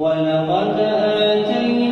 ولقد آتينا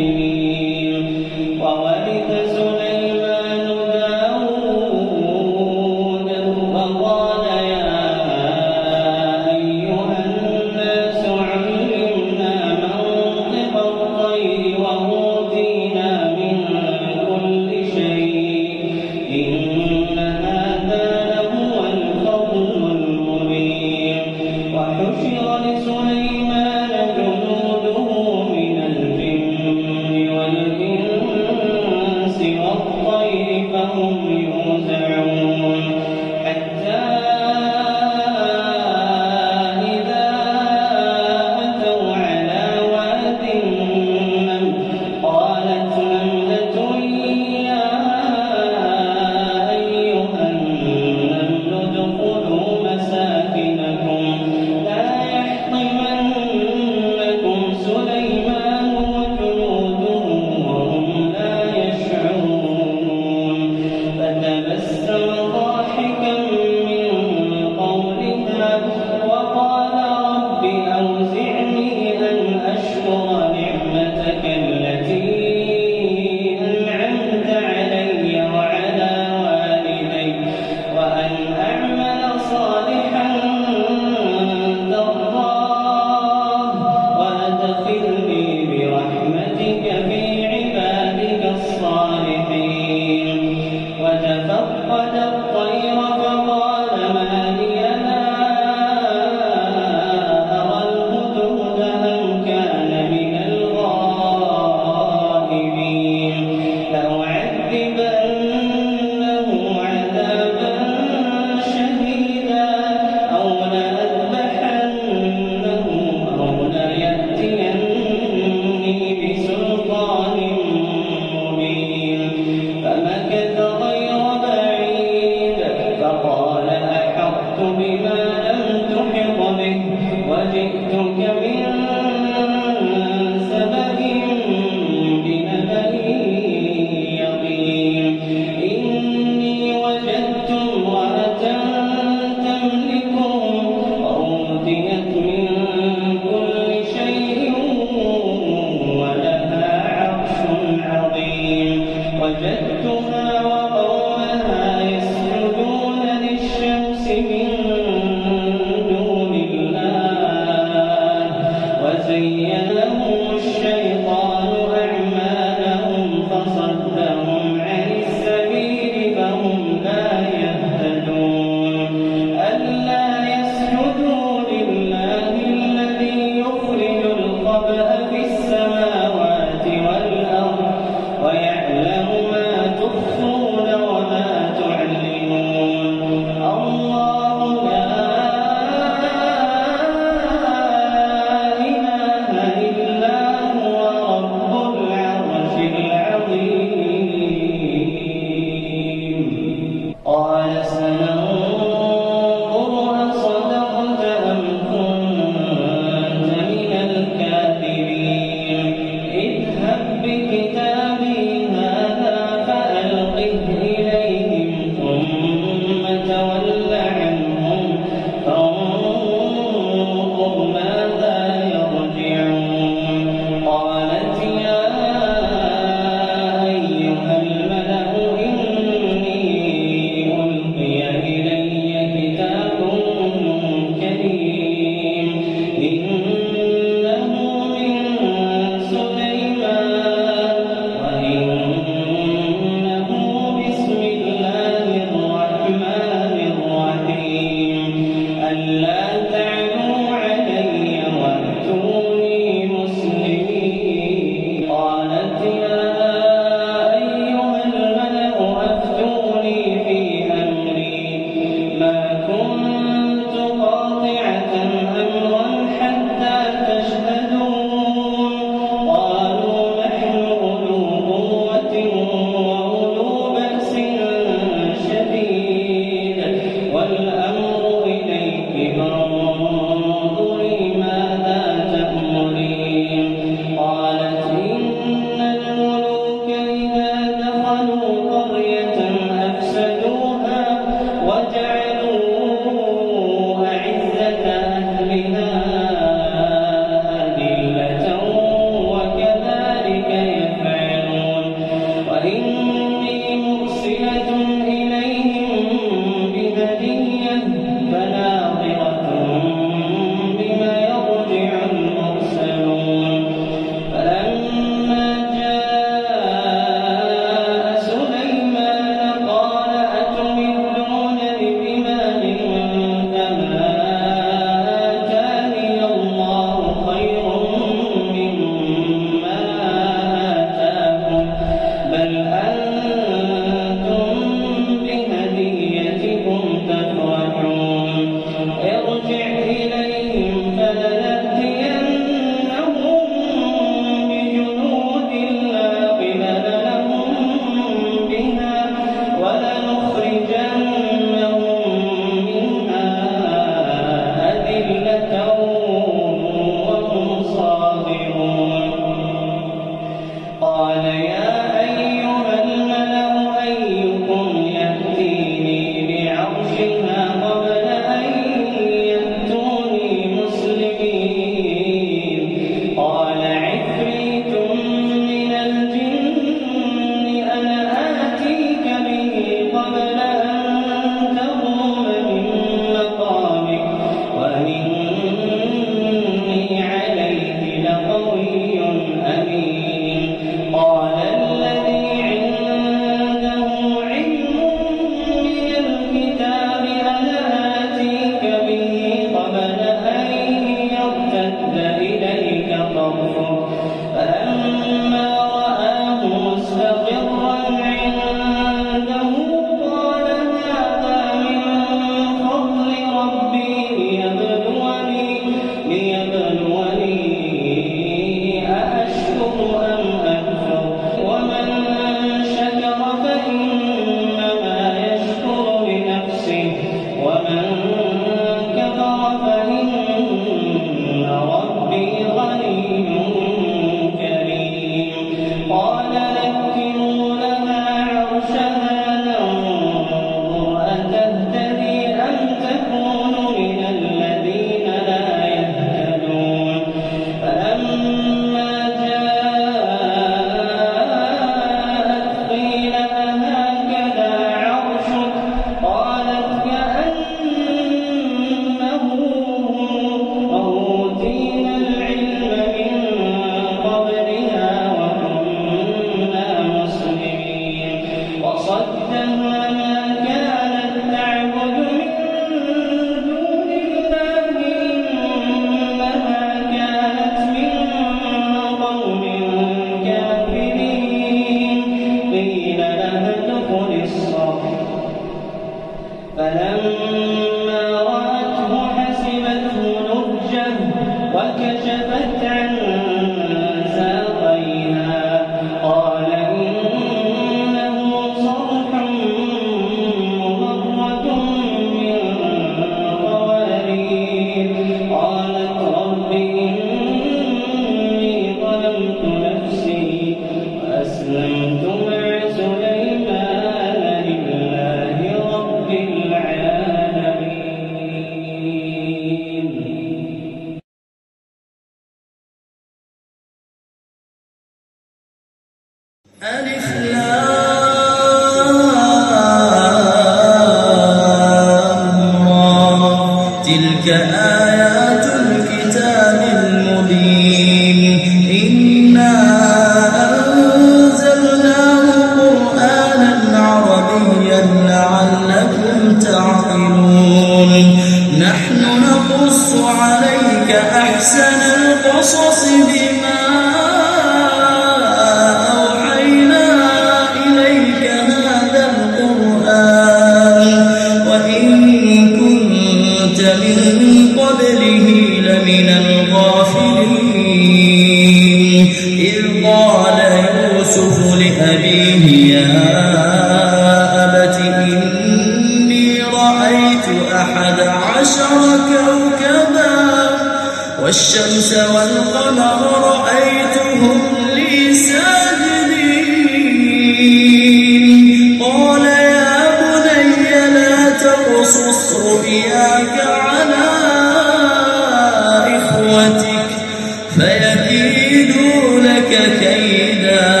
فيكيدوا لك كيدا.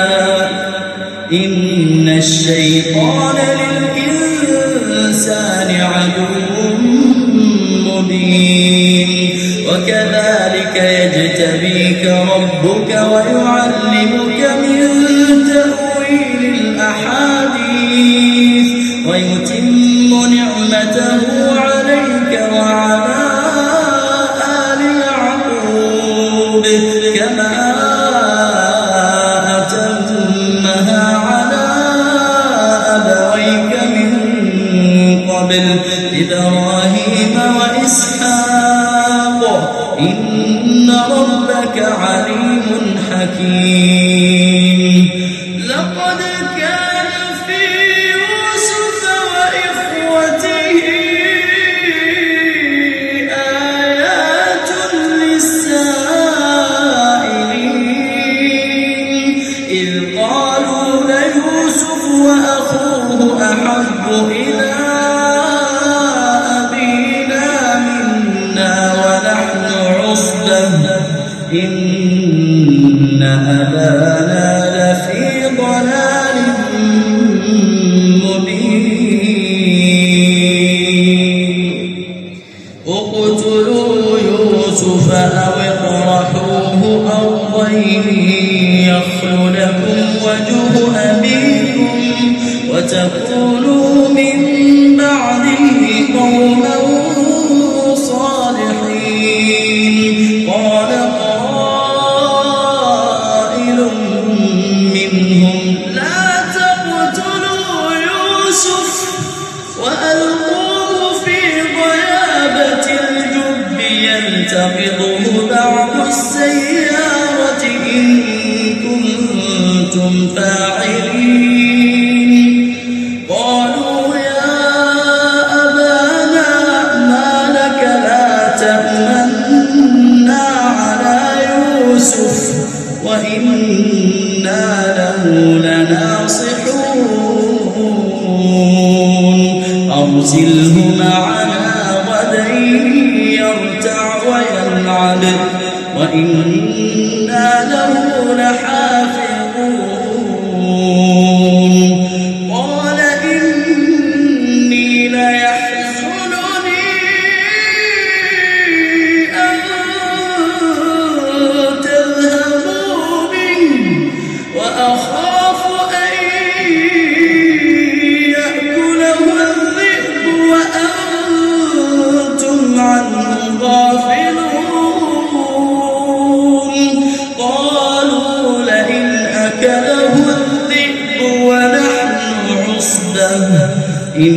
إن الشيطان للإنسان عدو مبين. وكذلك يجتبيك ربك ويعلمك من تأويل الأحاديث. ويتم نعمته لقد كان في يوسف وإخوته آيات للسائلين. إذ قالوا ليوسف وأخوه أحب إلى يوسف وإنا له لناصحون أرسله معنا غدا يرتع ويلعب. وإنا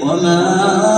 我们。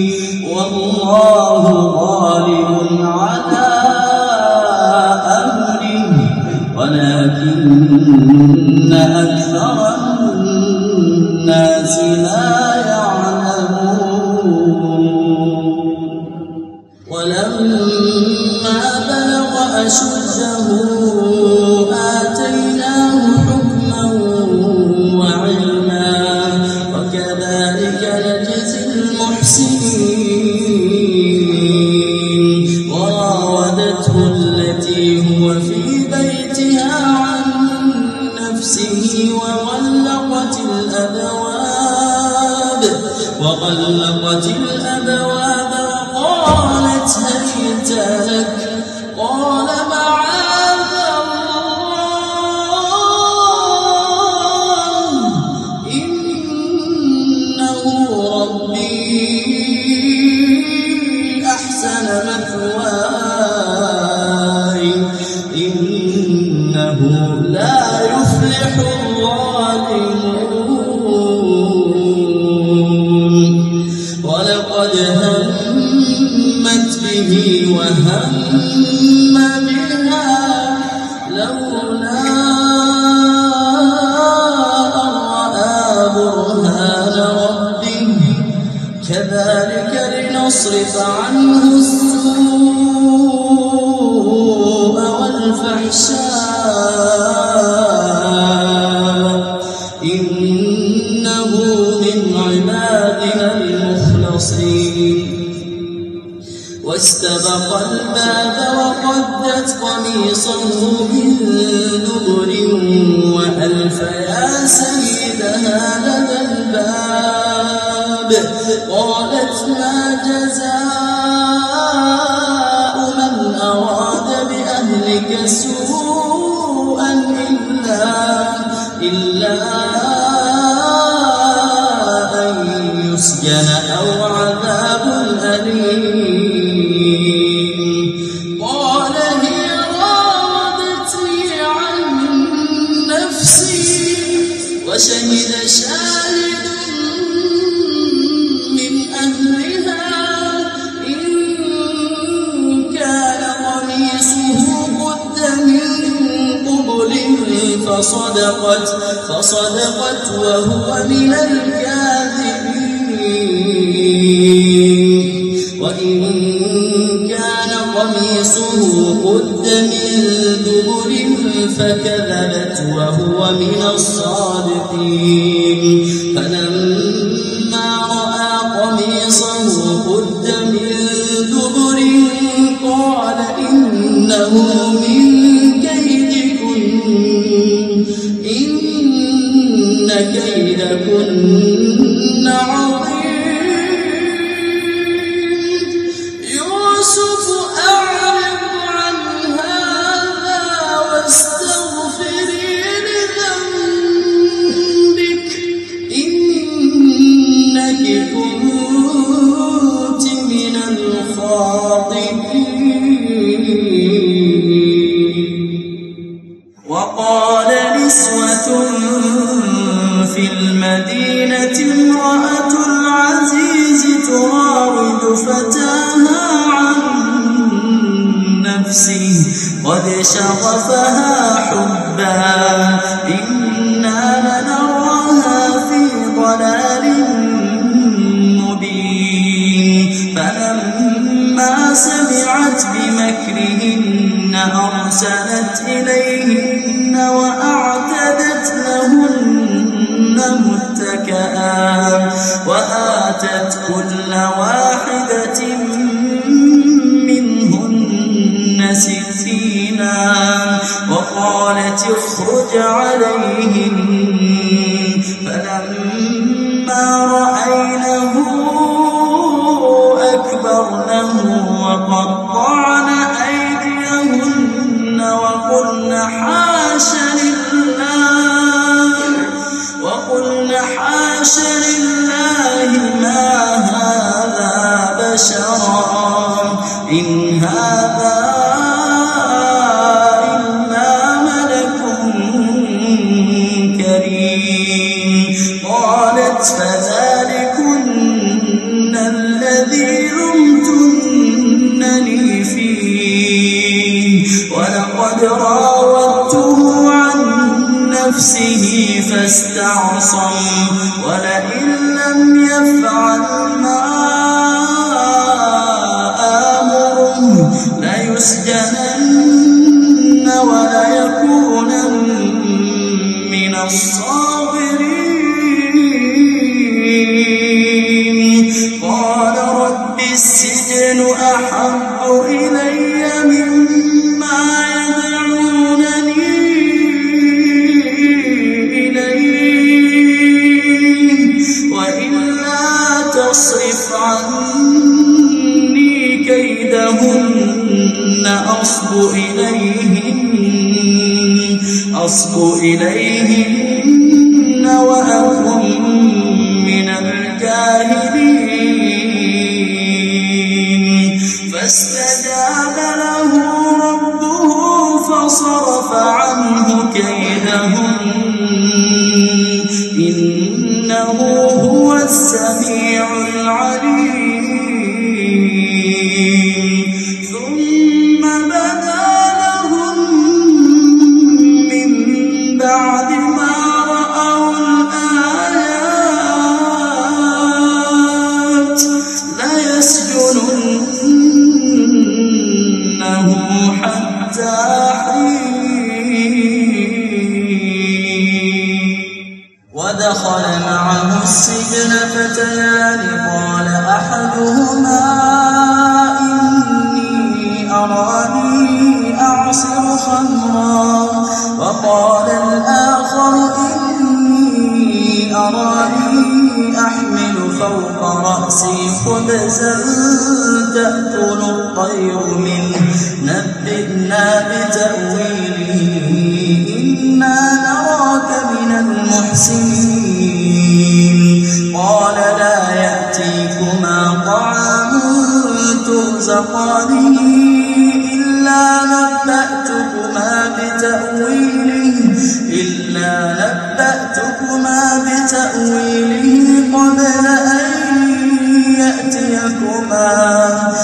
وغلقت الأبواب وقالت هل تلك لنصرف عنه السوء والفحشاء إنه من عبادنا المخلصين. واستبق الباب وقدت قميصه من دبر وألف يا سيدها لدى قالت ما جزاء من أراد بأهلك سوءا إلا إلا أن يسجن أو عذاب أليم. قال هي راودتني عن نفسي وشهد شاهد فصدقت فصدقت وهو من الكاذبين. وإن كان قميصه قد من دبر فكذبت وهو من الصادقين. أرسلت إليهن وأعتدت لهن متكئا وآتت كل واحدة منهن سكينا وقالت اخرج love.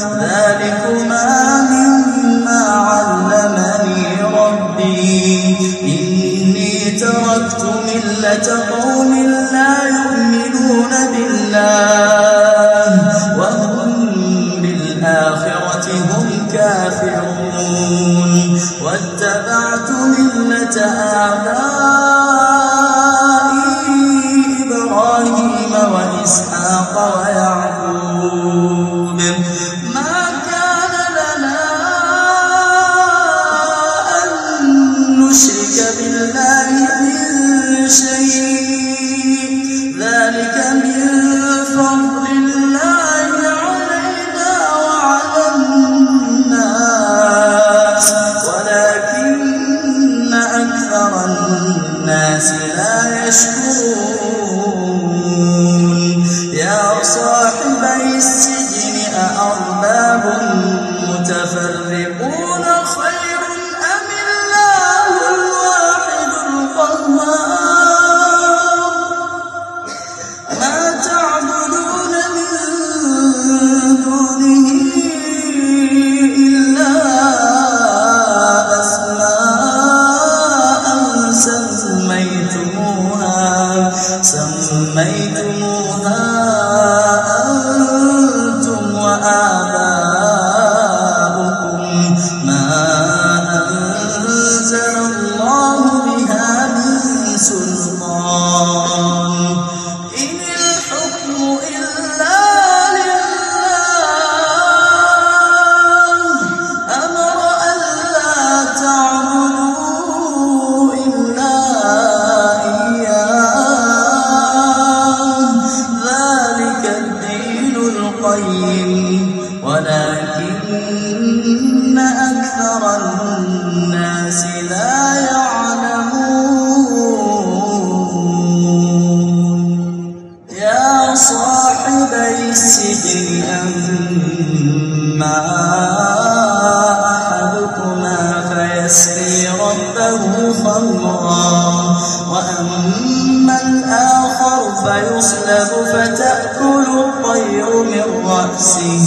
أحدكما فيسقي ربه خمرا وأما الآخر فيصلب فتأكل الطير من رأسه.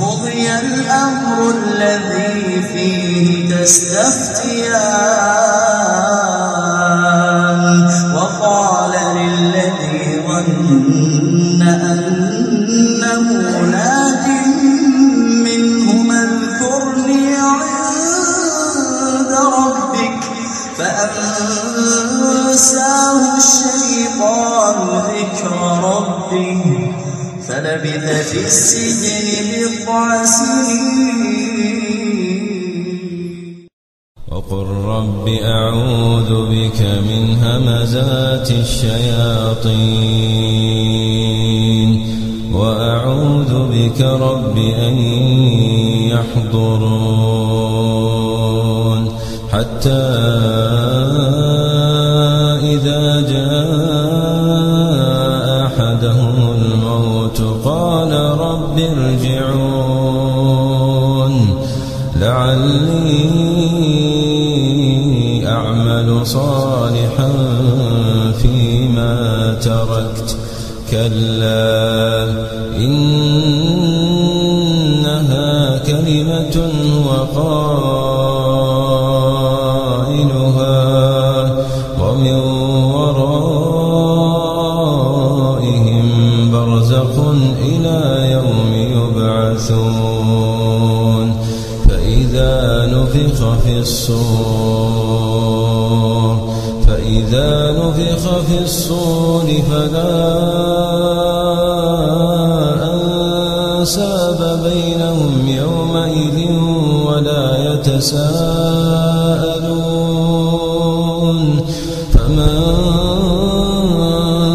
قضي الأمر الذي فيه تستفتح في السجن بضع سنين وقل رب أعوذ بك من همزات الشياطين وأعوذ بك رب أن يحضرون. حتى إذا جاء أحدهم الموت يرجعون. لعلي أعمل صالحا فيما تركت. كلا إنها كلمة وقال نفخ في الصور. فإذا نفخ في الصور فلا أنساب بينهم يومئذ ولا يتساءلون. فمن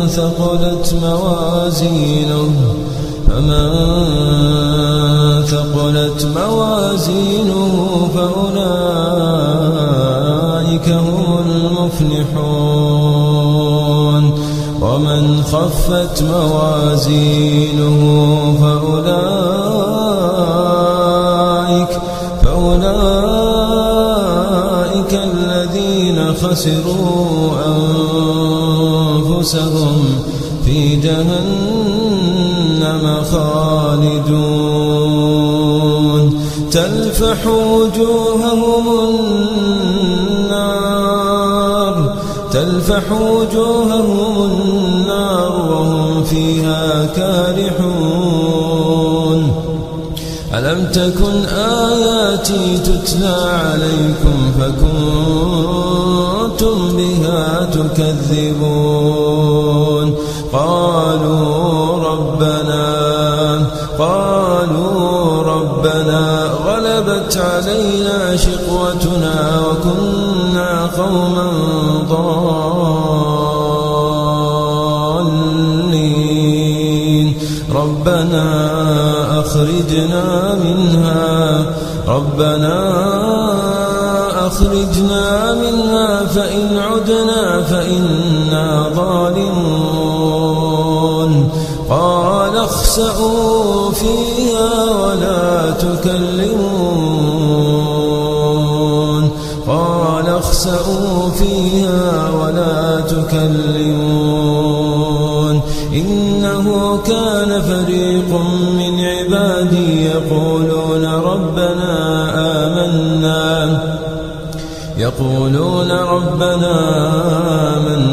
ثقلت موازينه فمن ثقلت موازينه فأولئك هم المفلحون. ومن خفت موازينه فأولئك فأولئك الذين خسروا أنفسهم في جهنم. تلفح وجوههم النار. تلفح وجوههم النار وهم فيها كارحون. ألم تكن آياتي تتلى عليكم فكنتم بها تكذبون؟ قالوا غلبت علينا شقوتنا وكنا قوما ضالين. ربنا أخرجنا منها ربنا أخرجنا منها فإن عدنا فإنا ظالمون. قال اخسأوا فيها ولا تكلمون. قال اخسأوا فيها ولا تكلمون. إنه كان فريق من عبادي يقولون ربنا آمنا. يقولون ربنا آمنا.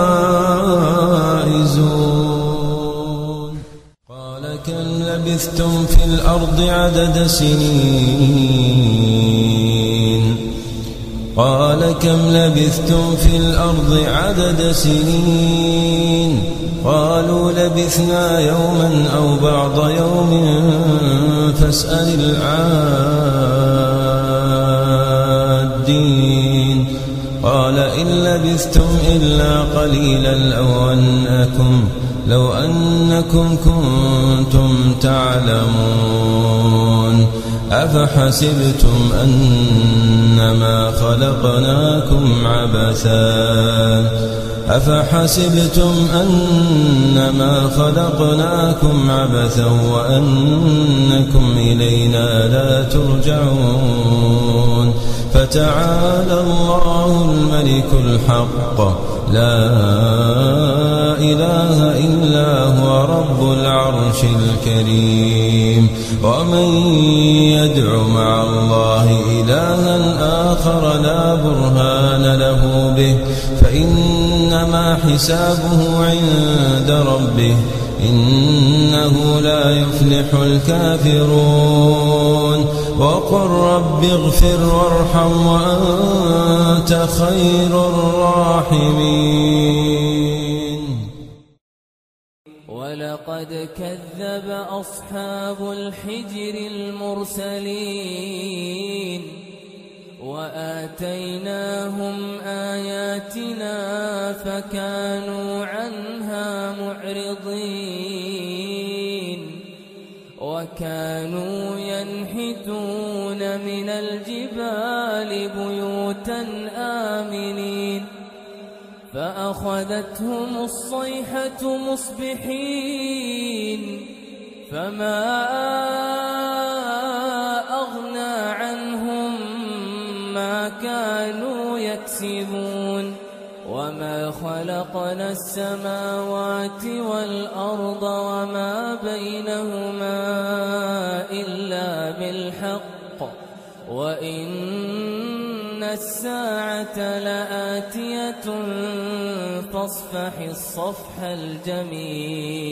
لبثتم في الأرض عدد سنين. قال كم لبثتم في الأرض عدد سنين؟ قالوا لبثنا يوما أو بعض يوم فاسأل العادين. قال إن لبثتم إلا قليلا لو أنكم لو أنكم كنتم تعلمون أفحسبتم أنما خلقناكم عبثا أفحسبتم أنما خلقناكم عبثا وأنكم إلينا لا ترجعون فتعالى الله الملك الحق. لا إله إلا هو رب العرش الكريم. ومن يدع مع الله إلها آخر لا برهان له به. فإنما حسابه عند ربه. إنه لا يفلح الكافرون. وقل رب اغفر وارحم وأنت خير الراحمين. ولقد كذب أصحاب الحجر المرسلين. وآتيناهم آياتنا فكانوا عنها معرضين وكانوا ينحتون من الجبال بيوتا آمنين فأخذتهم الصيحة مصبحين فما أغنى عنهم كانوا يكسبون وما خلق خلقنا السماوات والأرض وما بينهما إلا بالحق وإن الساعة لآتية فاصفح الصفح الجميل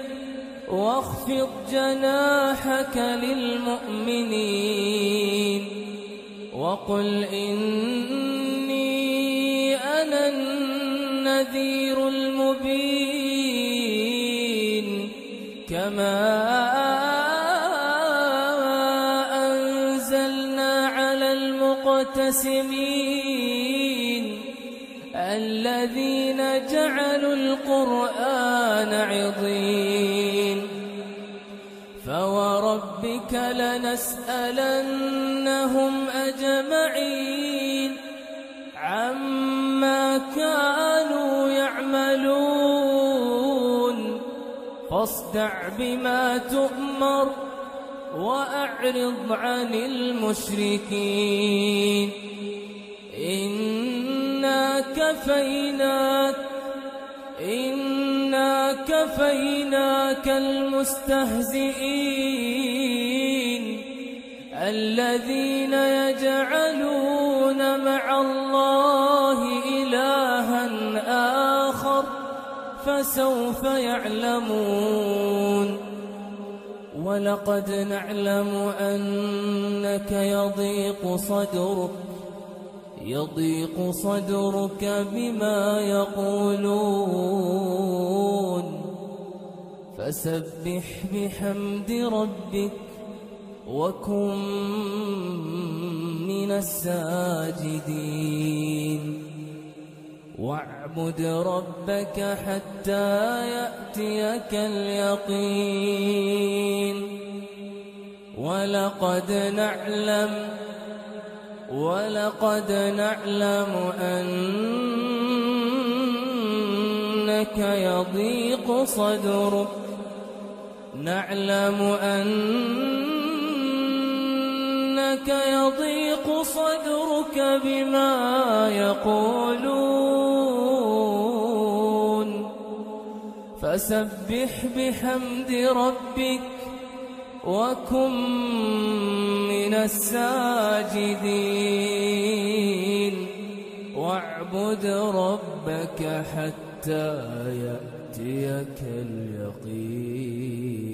واخفض جناحك للمؤمنين وقل إني أنا النذير المبين كما أنزلنا على المقتسمين الذين جعلوا القرآن عضين. فوربك لنسألنهم أجمعين عما كانوا يعملون فاصدع بما تؤمر وأعرض عن المشركين إنا كفيناك إنا كفيناك المستهزئين الذين يجعلون مع الله إلها آخر فسوف يعلمون ولقد نعلم أنك يضيق صدرك يضيق صدرك بما يقولون فسبح بحمد ربك وكن من الساجدين. واعبد ربك حتى يأتيك اليقين. ولقد نعلم ولقد نعلم أنك يضيق صدرك. نعلم أنك يضيق صدرك بما يقولون. فسبح بحمد ربك وكن من الساجدين. واعبد ربك حتى يأتيك اليقين.